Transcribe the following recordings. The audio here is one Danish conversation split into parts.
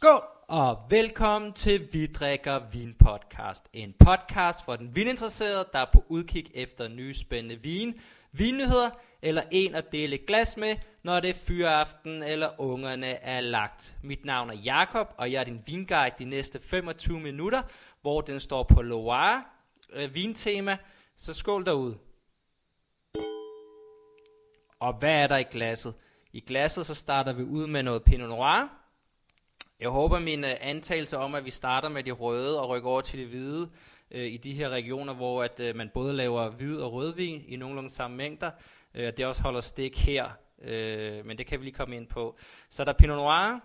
Skål og velkommen til Vi drikker vin podcast. En podcast for den vininteresserede, der er på udkig efter nye spændende vin, vinnyheder eller en at dele et glas med, når det er fyraften eller ungerne er lagt. Mit navn er Jakob og jeg er din vinguide de næste 25 minutter, hvor den står på Loire øh, vintema. Så skål derude. Og hvad er der i glasset? I glasset så starter vi ud med noget Pinot Noir. Jeg håber min antagelser antagelse om, at vi starter med de røde og rykker over til de hvide øh, i de her regioner, hvor at øh, man både laver hvid og rødvin i nogenlunde samme mængder. Uh, det også holder stik her, øh, men det kan vi lige komme ind på. Så der er Pinot Noir,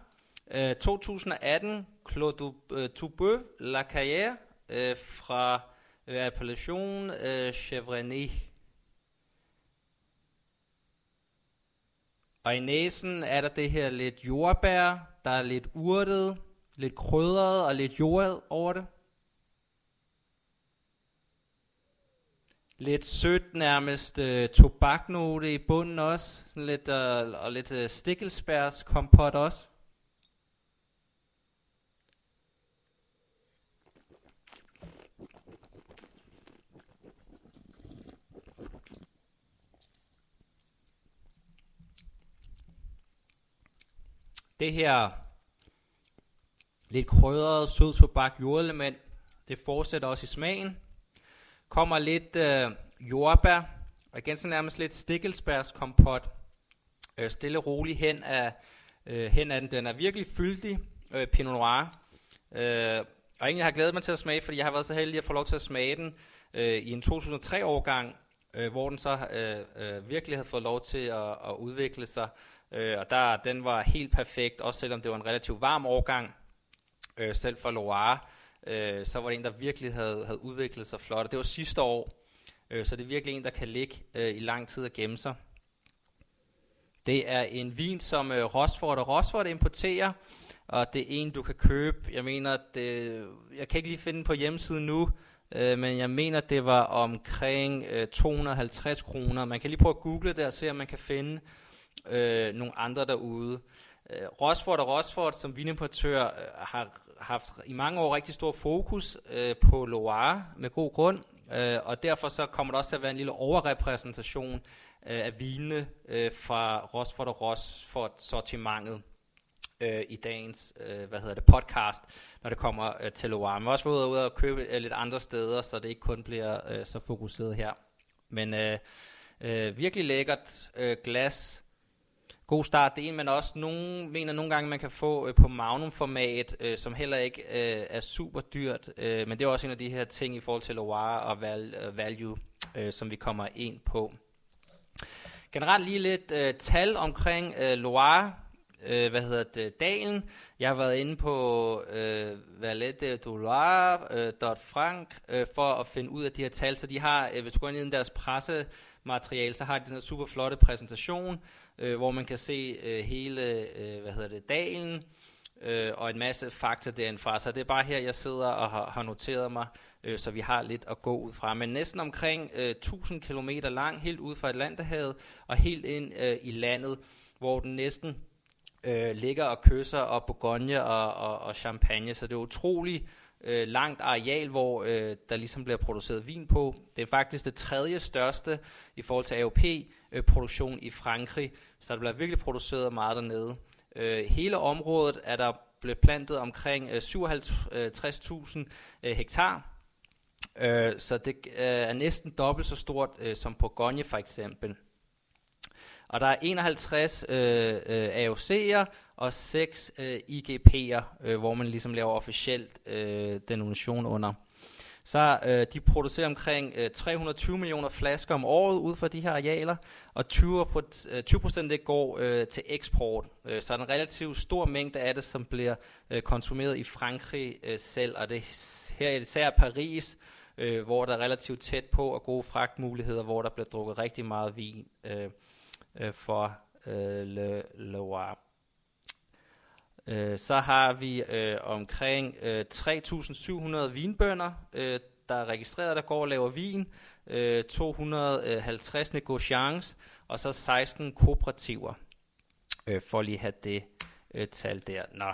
øh, 2018, Clos du, øh, Toubeuf, La Carrière, øh, fra øh, appellation øh, Chevrolet. Og i næsen er der det her lidt jordbær, der er lidt urtet, lidt krydret og lidt jordet over det. Lidt sødt nærmest øh, tobaknote i bunden også. Sådan lidt, øh, og lidt øh, stikkelsbærs kompot også. Det her lidt krydret, sød tobak jordelement, det fortsætter også i smagen. Kommer lidt øh, jordbær, og igen så nærmest lidt stikkelsbærskompot. Øh, stille og roligt hen af, øh, hen af den. Den er virkelig fyldig, øh, Pinot Noir. Øh, og egentlig har jeg glædet mig til at smage, fordi jeg har været så heldig at få lov til at smage den øh, i en 2003-årgang, øh, hvor den så øh, øh, virkelig havde fået lov til at, at udvikle sig Øh, og der, den var helt perfekt, også selvom det var en relativt varm årgang, øh, selv for Loire, øh, så var det en, der virkelig havde, havde udviklet sig flot. Og det var sidste år, øh, så det er virkelig en, der kan ligge øh, i lang tid og gemme sig. Det er en vin, som øh, Rosford og Rosford importerer, og det er en, du kan købe. Jeg mener, det, øh, jeg kan ikke lige finde den på hjemmesiden nu, øh, men jeg mener, det var omkring øh, 250 kroner. Man kan lige prøve at google det og se, om man kan finde øh, nogle andre derude. Øh, Rosford og Rosford som vinimportør øh, har haft i mange år rigtig stor fokus øh, på Loire med god grund, øh, og derfor så kommer der også til at være en lille overrepræsentation øh, af vinene øh, fra Rosford og Rosford sortimentet øh, i dagens øh, hvad hedder det, podcast, når det kommer øh, til Loire. Men også været ude og købe øh, lidt andre steder, så det ikke kun bliver øh, så fokuseret her. Men øh, øh, virkelig lækkert øh, glas, god start. Det er en, man også nogen, mener nogle gange, man kan få øh, på Magnum-format, øh, som heller ikke øh, er super dyrt. Øh, men det er også en af de her ting i forhold til Loire og val, øh, value, øh, som vi kommer ind på. Generelt lige lidt øh, tal omkring øh, Loire, øh, hvad hedder det, dalen. Jeg har været inde på øh, Valette du Loire, øh, .frank, øh, for at finde ud af de her tal. Så de har, øh, hvis du går ind i deres pressemateriale, så har de den her super flotte præsentation, øh, hvor man kan se øh, hele øh, hvad hedder det, dalen øh, og en masse fakta derindfra. Så det er bare her, jeg sidder og har, har noteret mig, øh, så vi har lidt at gå ud fra. Men næsten omkring øh, 1000 km lang, helt ud fra Atlanterhavet og helt ind øh, i landet, hvor den næsten øh, ligger og kysser og Bourgogne og, og, og Champagne. Så det er utroligt øh, langt areal, hvor øh, der ligesom bliver produceret vin på. Det er faktisk det tredje største i forhold til AOP øh, produktion i Frankrig, så der bliver virkelig produceret meget dernede. Øh, hele området er der blevet plantet omkring øh, 57.000 øh, øh, hektar, øh, så det øh, er næsten dobbelt så stort øh, som Bourgogne for eksempel. Og der er 51 øh, øh, AOC'er og 6 øh, IGP'er, øh, hvor man ligesom laver officielt øh, denomination under. Så øh, de producerer omkring øh, 320 millioner flasker om året ud fra de her arealer, og 20 øh, procent det går øh, til eksport. Øh, så er der en relativt stor mængde af det, som bliver øh, konsumeret i Frankrig øh, selv, og det her er især Paris, øh, hvor der er relativt tæt på og gode fragtmuligheder, hvor der bliver drukket rigtig meget vin øh, øh, for øh, Le Loire. Øh, så har vi øh, omkring øh, 3.700 vinbønder, øh, der er registreret, der går og laver vin, øh, 250 negociants, og så 16 kooperativer, øh, for lige at have det øh, tal der. Nå.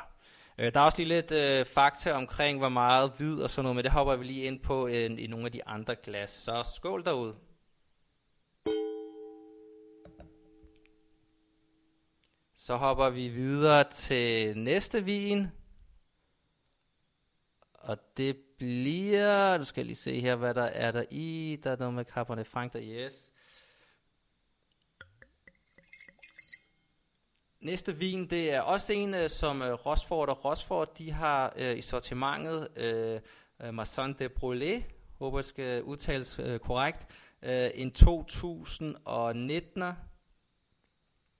Øh, der er også lige lidt øh, fakta omkring, hvor meget hvid og sådan noget, men det hopper vi lige ind på øh, i nogle af de andre glas. Så skål derude. Så hopper vi videre til næste vin. Og det bliver, Nu skal lige se her, hvad der er der i. Der er noget med Cabernet Franc, der yes. Næste vin, det er også en, øh, som øh, Rosford og Rosford, de har øh, i sortimentet øh, øh Masson de Brûlé, håber jeg skal udtales øh, korrekt, øh, en 2019.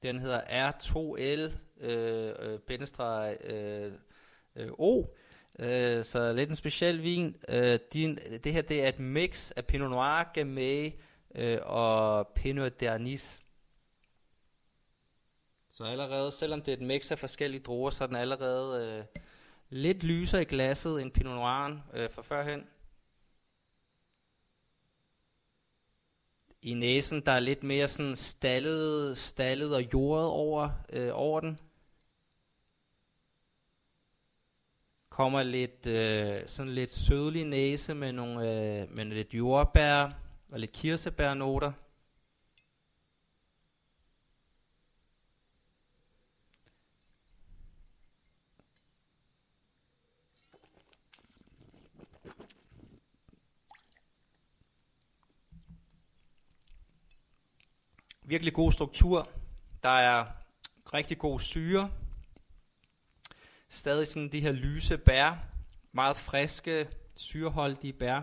Den hedder R2L uh, øh øh, øh, øh, O. Øh, så lidt en speciel vin. Øh, din, det her det er et mix af Pinot Noir, Gamay øh, og Pinot d'Arnis. Så allerede, selvom det er et mix af forskellige druer, så er den allerede øh, lidt lysere i glasset end Pinot Noiren øh, fra førhen. I næsen, der er lidt mere sådan stallet, stallet og jordet over, øh, over den. Kommer lidt, øh, sådan lidt sødlig næse med, nogle, øh, med lidt jordbær og lidt kirsebærnoter. Virkelig god struktur. Der er rigtig god syre. Stadig sådan de her lyse bær. Meget friske, syreholdige bær.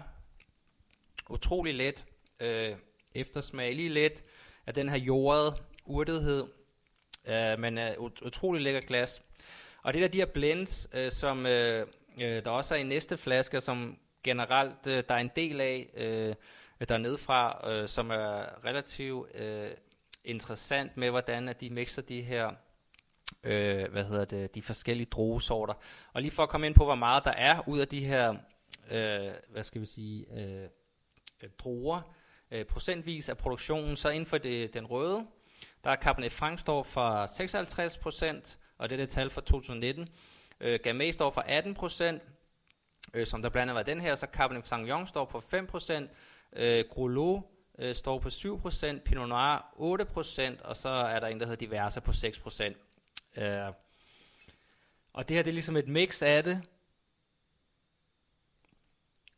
Utrolig let øh, eftersmag. Lige let af den her jordede urtethed. Øh, men er ut- utrolig lækker glas. Og det der de her blends, øh, som øh, øh, der også er i næste flaske, som generelt øh, der er en del af øh, dernede fra, øh, som er relativt øh, interessant med, hvordan at de mixer de her øh, hvad hedder det, de forskellige druesorter. Og lige for at komme ind på, hvor meget der er ud af de her, øh, hvad skal vi sige, øh, druer, øh, procentvis af produktionen, så inden for det, den røde, der er Cabernet Franc står for 56 procent, og det er det tal for 2019. Øh, Gamay står for 18 procent, øh, som der blandt andet var den her, så Cabernet Sauvignon står på 5 procent, øh, Grolot øh, står på 7%, Pinot Noir 8%, og så er der en, der hedder diverse på 6%. Øh, og det her det er ligesom et mix af det.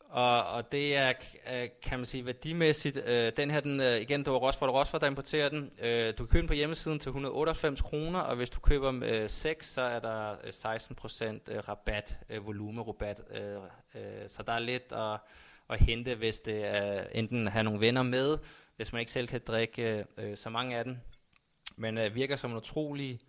Og, og det er, øh, kan man sige, værdimæssigt. Øh, den her, den, øh, igen, det var Rosford Rosford, der importerer den. Øh, du kan købe den på hjemmesiden til 198 kroner, og hvis du køber øh, 6, så er der øh, 16% øh, rabat, øh, volumerabat. Øh, øh, så der er lidt at at hente, hvis det er enten have nogle venner med, hvis man ikke selv kan drikke øh, så mange af dem. Men øh, virker som en utrolig,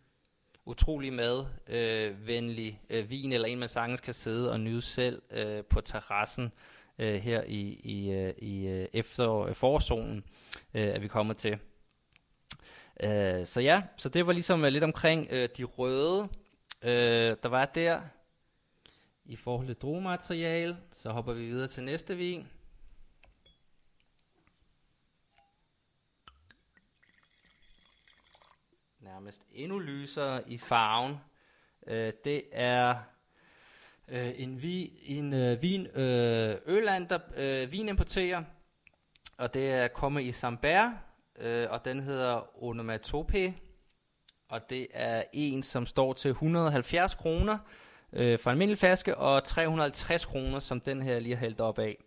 utrolig madvenlig øh, øh, vin, eller en man sagtens kan sidde og nyde selv øh, på terrassen øh, her i, i, øh, i øh, efter øh, forzonen, øh, er vi kommet til. Øh, så ja, så det var ligesom øh, lidt omkring øh, de røde, øh, der var der i forhold til druemateriale. Så hopper vi videre til næste vin. Nærmest endnu lysere i farven. Øh, det er øh, en, vi, en øh, vin, øh, Øland, der øh, vin importerer. Og det er kommet i Sambert, øh, og den hedder Onomatope. Og det er en, som står til 170 kroner øh, for en almindelig flaske, og 350 kroner, som den her lige har hældt op af.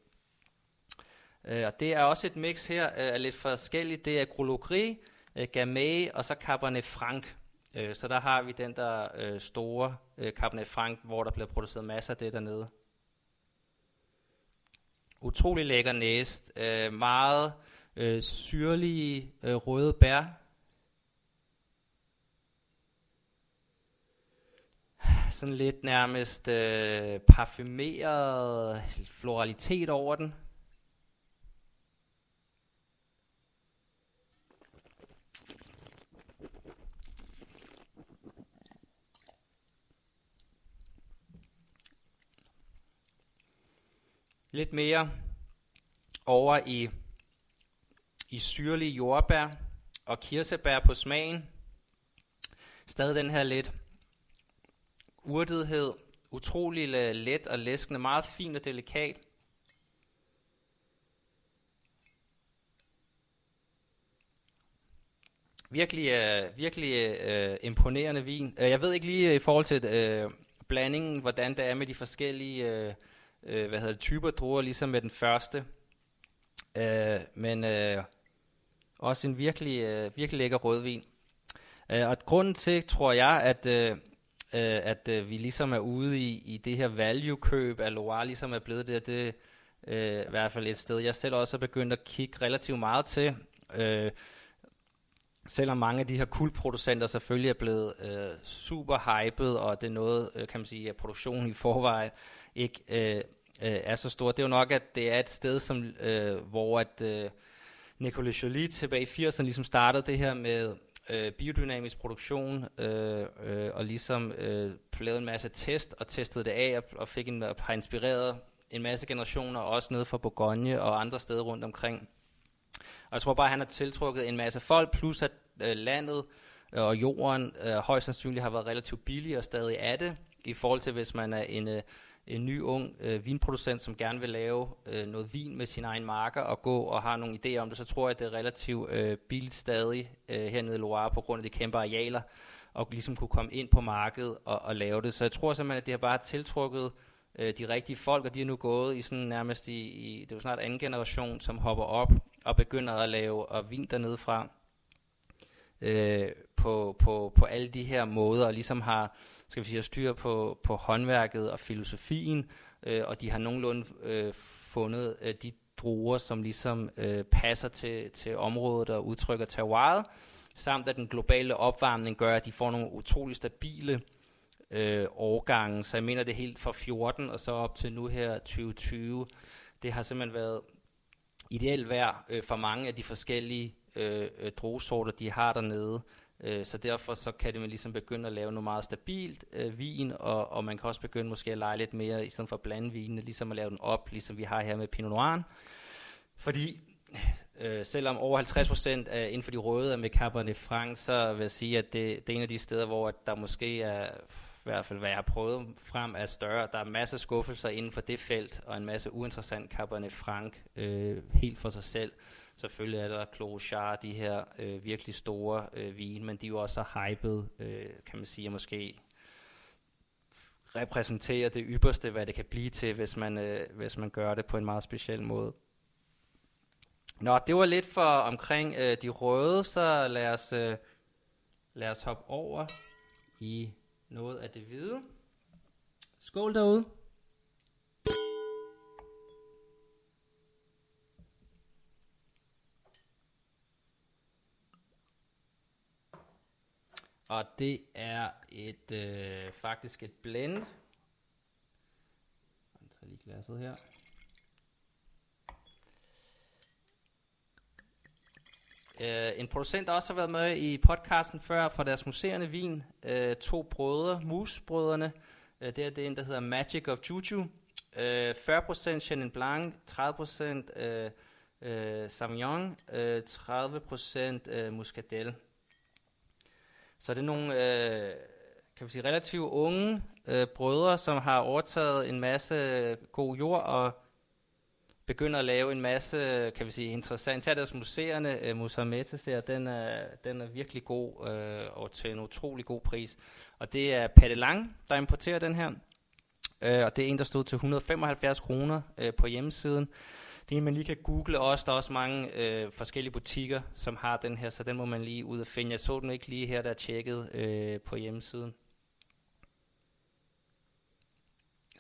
Øh, og det er også et mix her øh, af lidt forskelligt. Det er Grolo Gris, øh, Gamay og så Cabernet Franc. Øh, så der har vi den der øh, store øh, Cabernet Franc, hvor der bliver produceret masser af det dernede. Utrolig lækker næst. Øh, meget øh, syrlige øh, røde bær, sådan lidt nærmest øh, parfumeret floralitet over den. Lidt mere over i, i syrlige jordbær og kirsebær på smagen. Stadig den her lidt urtethed, utrolig øh, let og læskende, meget fin og delikat. Virkelig, øh, virkelig øh, imponerende vin. Øh, jeg ved ikke lige øh, i forhold til øh, blandingen, hvordan det er med de forskellige øh, øh, hvad hedder det, typer druer, ligesom med den første. Øh, men øh, også en virkelig, øh, virkelig lækker rødvin. Øh, og grunden til, tror jeg, at, øh, øh, at øh, vi ligesom er ude i, i det her value-køb, at Loire ligesom er blevet det, det øh, i hvert fald et sted, jeg selv også er begyndt at kigge relativt meget til. Øh, selvom mange af de her kuldproducenter selvfølgelig er blevet øh, super hyped, og det er noget, øh, kan man sige, at produktionen i forvejen ikke øh, øh, er så stor. Det er jo nok, at det er et sted, som, øh, hvor at øh, Nicolas Jolie tilbage i 80'erne ligesom startede det her med øh, biodynamisk produktion, øh, øh, og ligesom øh, lavede en masse test, og testede det af, og, og fik en, har inspireret en masse generationer, også nede fra Bourgogne og andre steder rundt omkring. Og jeg tror bare, at han har tiltrukket en masse folk, plus at øh, landet øh, og jorden øh, højst sandsynligt har været relativt billig og stadig er det, i forhold til hvis man er en, øh, en ny ung øh, vinproducent, som gerne vil lave øh, noget vin med sin egen marker og gå og har nogle idéer om det, så tror jeg, at det er relativt øh, billigt stadig øh, hernede i Loire på grund af de kæmpe arealer, og ligesom kunne komme ind på markedet og, og lave det. Så jeg tror simpelthen, at det har bare tiltrukket øh, de rigtige folk, og de er nu gået i sådan nærmest i, i det er jo snart anden generation, som hopper op og begynder at lave og vin dernede fra øh, på, på, på alle de her måder, og ligesom har skal vi sige, styr på, på håndværket og filosofien, øh, og de har nogenlunde øh, fundet øh, de druer, som ligesom øh, passer til, til området og udtrykker terroiret, samt at den globale opvarmning gør, at de får nogle utrolig stabile øh, årgange. Så jeg mener, det er helt fra 14 og så op til nu her 2020. Det har simpelthen været ideelt vejr øh, for mange af de forskellige øh, øh druesorter, de har dernede. Øh, så derfor så kan det ligesom begynde at lave noget meget stabilt øh, vin, og, og man kan også begynde måske at lege lidt mere, i stedet for at blande vinene, ligesom at lave den op, ligesom vi har her med Pinot Noir. Fordi øh, selvom over 50% er inden for de røde er med Cabernet Franc, så vil jeg sige, at det, det er en af de steder, hvor at der måske er, i hvert fald hvad jeg har prøvet frem, er større. Der er masser af skuffelser inden for det felt, og en masse uinteressant Cabernet Franc øh, helt for sig selv. Selvfølgelig er der Clos de her øh, virkelig store øh, vine, men de er jo også hyped, øh, kan man sige, måske repræsenterer det ypperste, hvad det kan blive til, hvis man, øh, hvis man gør det på en meget speciel måde. Nå, det var lidt for omkring øh, de røde, så lad os, øh, lad os hoppe over i noget af det hvide. Skål derude. Og det er et øh, faktisk et blend. Jeg tager lige glasset her. Uh, en producent, der også har været med i podcasten før fra deres museerne vin. Uh, to brødre, musbrødrene. Uh, det er det en, der hedder Magic of Juju. Uh, 40% Chenin Blanc, 30% uh, uh, Sauvignon, uh, 30% uh, Muscadel. Så det er nogle øh, kan vi sige, relativt unge øh, brødre, som har overtaget en masse god jord og begynder at lave en masse, kan vi sige, interessant. Tag deres museerne, øh, Musametes der, den er, den er virkelig god øh, og til en utrolig god pris. Og det er Patte Lang, der importerer den her. Øh, og det er en, der stod til 175 kroner øh, på hjemmesiden. Det er en, man lige kan google også. Der er også mange øh, forskellige butikker, som har den her, så den må man lige ud og finde. Jeg så den ikke lige her, der er tjekket øh, på hjemmesiden.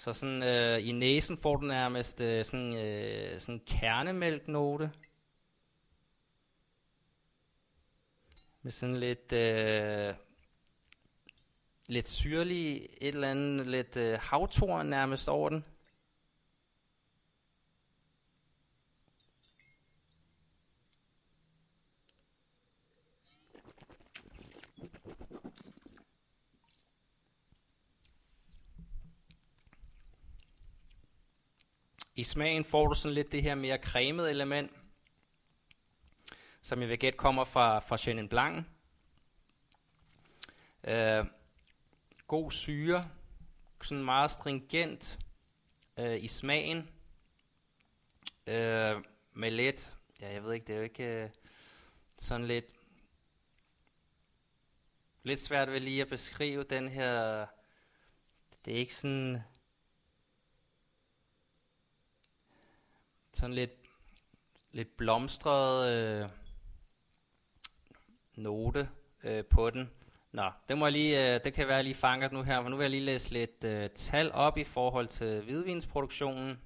Så sådan øh, i næsen får du nærmest øh, sådan, øh, sådan kernemælknote. Med sådan lidt, øh, lidt syrlig, et eller andet, lidt øh, havtorn nærmest over den. I smagen får du sådan lidt det her mere cremede element, som jeg vil gætte kommer fra, fra Chenin Blanc. Øh, god syre, sådan meget stringent øh, i smagen. Øh, med lidt, ja jeg ved ikke, det er jo ikke øh, sådan lidt, lidt svært ved lige at beskrive den her, det er ikke sådan, sådan lidt, lidt blomstret øh, note øh, på den. Nå, det, må jeg lige, øh, det kan være, jeg lige fanger nu her, for nu vil jeg lige læse lidt øh, tal op i forhold til hvidvinsproduktionen.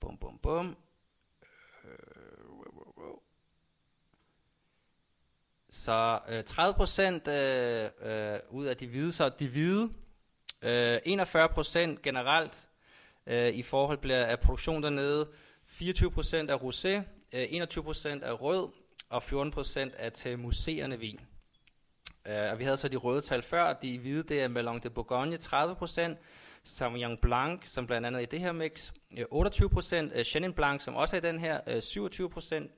Bum, bum, bum. Så øh, 30 procent øh, øh, ud af de hvide, så de hvide, øh, 41 procent generelt øh, i forhold bliver af produktion dernede, 24% af rosé, øh, 21% af rød og 14% af til museerne vin. Øh, og vi havde så de røde tal før, de hvide, det er Melon de Bourgogne 30%, Sauvignon Blanc, som blandt andet i det her mix, øh, 28%, øh, Chenin Blanc, som også er i den her, øh, 27%,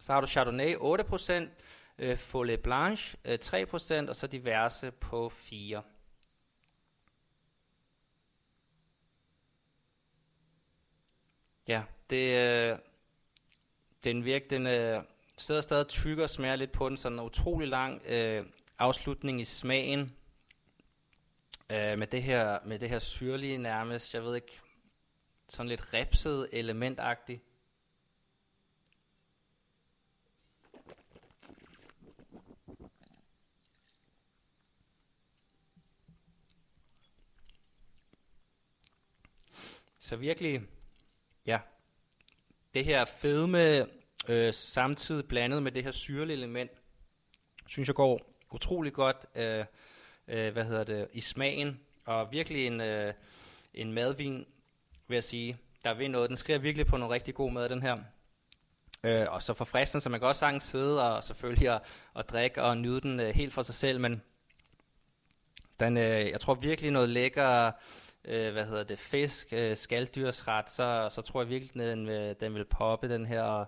så har du Chardonnay 8%, øh, Follet Blanche øh, 3%, og så diverse på 4%. Ja, det, øh, den virker, den øh, sidder stadig tykker og smager lidt på den, sådan en utrolig lang øh, afslutning i smagen øh, med, det her, med det her syrlige nærmest, jeg ved ikke, sådan lidt repset elementagtigt. Så virkelig, ja, det her fedme øh, samtidig blandet med det her syrlige element, synes jeg går utrolig godt øh, øh, hvad hedder det, i smagen, og virkelig en, øh, en madvin, vil jeg sige, der vil noget. Den skriver virkelig på noget rigtig god mad, den her. Øh, og så forfriskende, så man kan også sagtens sidde og selvfølgelig at, og drikke og nyde den øh, helt for sig selv, men den, øh, jeg tror virkelig noget lækker, øh, hvad hedder det, fisk, øh, skalddyrsret, så, så tror jeg virkelig, den vil, den vil poppe den her og,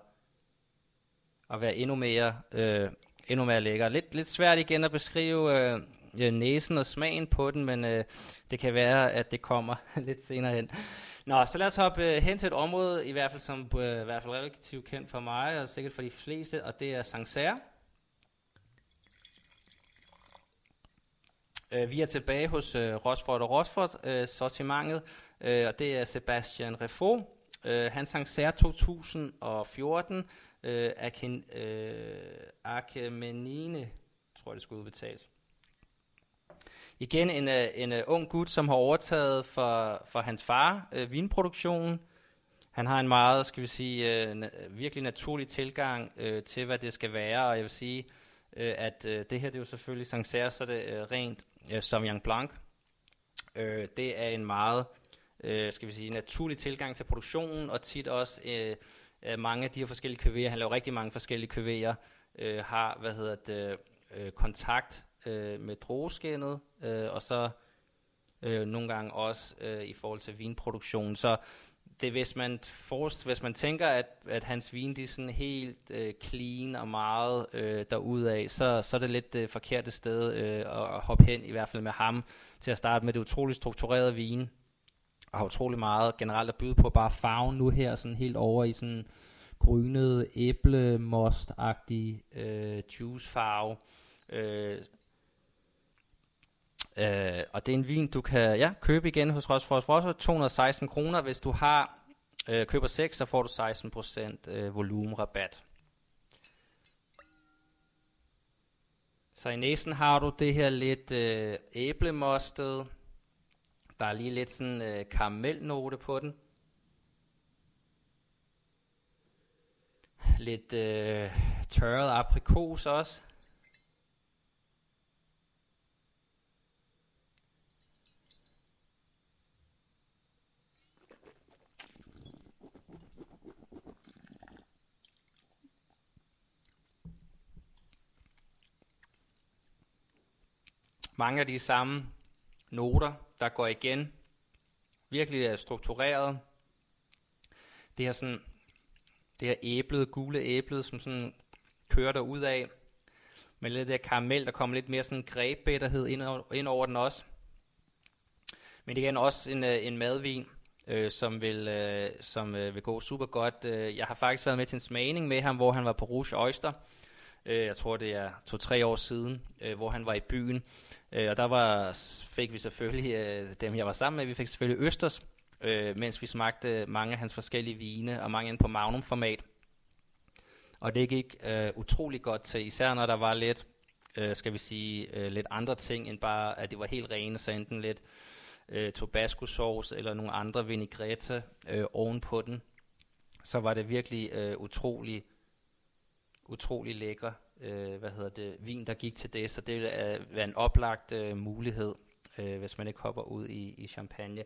og være endnu mere øh, endnu mere lækker. Lidt, lidt svært igen at beskrive øh, øh næsen og smagen på den, men øh, det kan være, at det kommer lidt senere hen. Nå, så lad os hoppe øh, hen til et område, i hvert fald som øh, i hvert fald relativt kendt for mig, og sikkert for de fleste, og det er Sancerre. Øh, vi er tilbage hos øh, Rosford og Rosford øh, sortimentet, øh, og det er Sebastian Refo. Øh, han Sancerre 2014, øh, Aken, øh, Akemenine, tror jeg det skulle udbetales. Igen en, øh, en, en ung gut, som har overtaget for, for hans far øh, vinproduktionen. Han har en meget, skal vi sige, øh, virkelig naturlig tilgang øh, til, hvad det skal være, og jeg vil sige, øh, at øh, det her det er jo selvfølgelig Sancerre, så er det øh, rent øh, Sauvignon Blanc. Øh, det er en meget, øh, skal vi sige, naturlig tilgang til produktionen, og tit også øh, øh, mange af de her forskellige køverer, han laver rigtig mange forskellige køverer, øh, har, hvad hedder det, øh, kontakt øh, med drogeskinnet, øh, og så øh, nogle gange også øh, i forhold til vinproduktion. Så det hvis man forst, hvis man tænker, at, at hans vin de er sådan helt øh, clean og meget øh, derudaf, så, så er det lidt det øh, forkerte sted øh, at, at hoppe hen, i hvert fald med ham, til at starte med det utroligt strukturerede vin og har utrolig meget generelt at byde på. Bare farven nu her, sådan helt over i sådan grynet æblemost-agtig øh, juicefarve. Øh, øh, og det er en vin, du kan ja, købe igen hos Rosfors Rosser, 216 kroner. Hvis du har øh, køber 6, så får du 16% øh, volumenrabat. Så i næsen har du det her lidt øh, æblemostet, der er lige lidt sådan øh, karamelnote på den. Lidt øh, tørret aprikos også. Mange af de samme noter, der går igen. Virkelig er struktureret. Det her sådan, det her æblet, gule æblet, som sådan kører der ud af. Med lidt af karamel, der kommer lidt mere sådan græbbetterhed ind, ind over den også. Men igen også en, øh, en madvin, øh, som, vil, øh, som øh, vil gå super godt. Øh, jeg har faktisk været med til en smagning med ham, hvor han var på Rouge Oyster. Øh, jeg tror, det er to-tre år siden, øh, hvor han var i byen. Øh, og der var, fik vi selvfølgelig, øh, dem jeg var sammen med, vi fik selvfølgelig Østers, øh, mens vi smagte mange af hans forskellige vine, og mange ind på Magnum-format. Og det gik øh, utrolig godt til, især når der var lidt, øh, skal vi sige, øh, lidt andre ting, end bare, at det var helt rene, så enten lidt øh, tabasco sauce eller nogle andre vinaigrette øh, ovenpå den, så var det virkelig øh, utrolig, utrolig lækker, øh, hvad hedder det, vin, der gik til det, så det vil være en oplagt øh, mulighed, øh, hvis man ikke hopper ud i, i champagne.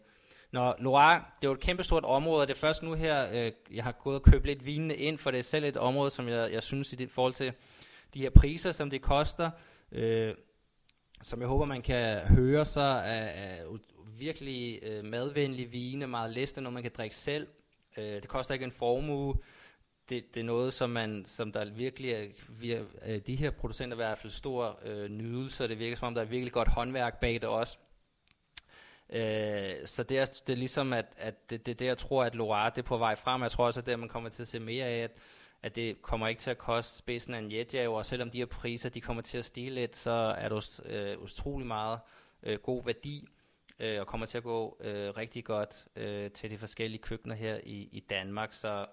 Nå, Loire, det er jo et kæmpestort område, og det er først nu her, øh, jeg har gået og købt lidt vinene ind, for det er selv et område, som jeg, jeg synes i det, forhold til de her priser, som det koster, øh, som jeg håber, man kan høre, så er, er virkelig øh, madvenlige vine, meget læste, når man kan drikke selv. Øh, det koster ikke en formue. Det, det er noget, som, man, som der virkelig er, vir, øh, de her producenter i hvert fald stor øh, nydelse, og det virker som om, der er virkelig godt håndværk bag det også. Øh, så det er, det er ligesom, at, at det, det det, jeg tror, at Loire det er på vej frem. Jeg tror også, at det, man kommer til at se mere af, at, at det kommer ikke til at koste spidsen af en jetjager, og selvom de her priser de kommer til at stige lidt, så er det øh, utrolig meget øh, god værdi, øh, og kommer til at gå øh, rigtig godt øh, til de forskellige køkkener her i, i Danmark. Så,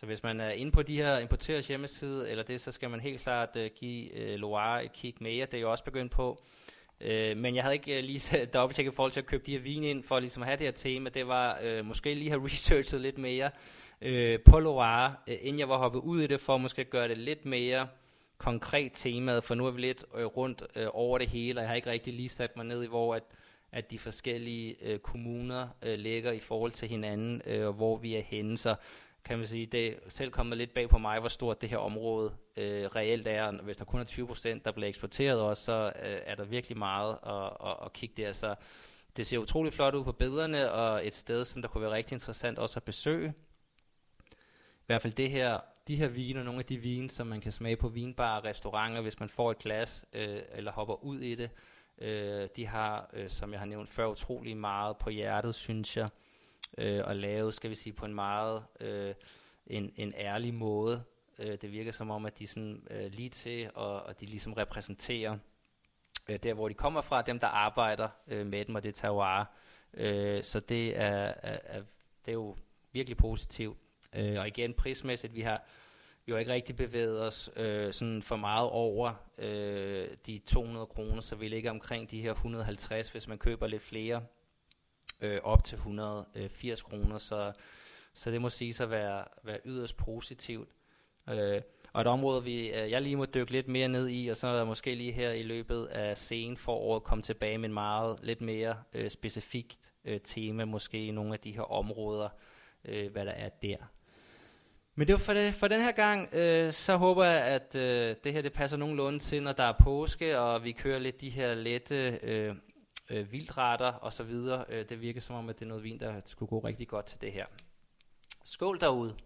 så hvis man er inde på de her importerers hjemmeside, eller det, så skal man helt klart øh, give øh, Loire et kig mere. Det er jo også begyndt på. Øh, men jeg havde ikke øh, lige dobbelttjekket i forhold til at købe de her vin ind, for ligesom at have det her tema. Det var øh, måske lige have researchet lidt mere øh, på Loire, øh, inden jeg var hoppet ud i det, for at måske gøre det lidt mere konkret temaet, for nu er vi lidt øh, rundt øh, over det hele, og jeg har ikke rigtig lige sat mig ned i, hvor at, at de forskellige øh, kommuner øh, ligger i forhold til hinanden, øh, og hvor vi er henne. Så kan man sige, det er selv kommet lidt bag på mig, hvor stort det her område øh, reelt er. Hvis der kun er 20 procent, der bliver eksporteret også, så øh, er der virkelig meget at, at, at kigge der. Så det ser utrolig flot ud på billederne, og et sted, som der kunne være rigtig interessant også at besøge. I hvert fald det her, de her vine, og nogle af de vine, som man kan smage på vinbarer og restauranter, hvis man får et glas, øh, eller hopper ud i det, øh, de har, øh, som jeg har nævnt før, utrolig meget på hjertet, synes jeg øh, og lave, skal vi sige, på en meget øh, en, en ærlig måde. Øh, det virker som om, at de sådan øh, lige til, og, og de ligesom repræsenterer øh, der, hvor de kommer fra, dem, der arbejder øh, med dem, og det terroir. Øh, så det er, er, er, det er jo virkelig positivt. Øh, og igen, prismæssigt, vi har jo ikke rigtig bevæget os øh, sådan for meget over øh, de 200 kroner, så vi ligger omkring de her 150, hvis man køber lidt flere øh, op til 180 kroner, så, så det må sige at være, være yderst positivt. Øh, og et område, vi, øh, jeg lige må dykke lidt mere ned i, og så måske lige her i løbet af scenen for året komme tilbage med en meget lidt mere øh, specifikt øh, tema, måske i nogle af de her områder, øh, hvad der er der. Men det var for, det, for den her gang, øh, så håber jeg, at øh, det her det passer nogenlunde til, når der er påske, og vi kører lidt de her lette øh, øh, vildretter og så videre. Øh, det virker som om, at det er noget vin, der skulle gå rigtig godt til det her. Skål derude!